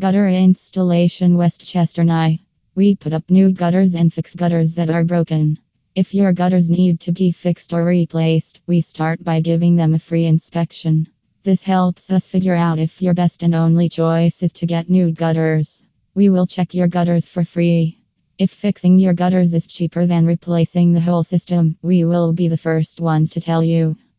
Gutter Installation Westchester Ny. We put up new gutters and fix gutters that are broken. If your gutters need to be fixed or replaced, we start by giving them a free inspection. This helps us figure out if your best and only choice is to get new gutters. We will check your gutters for free. If fixing your gutters is cheaper than replacing the whole system, we will be the first ones to tell you.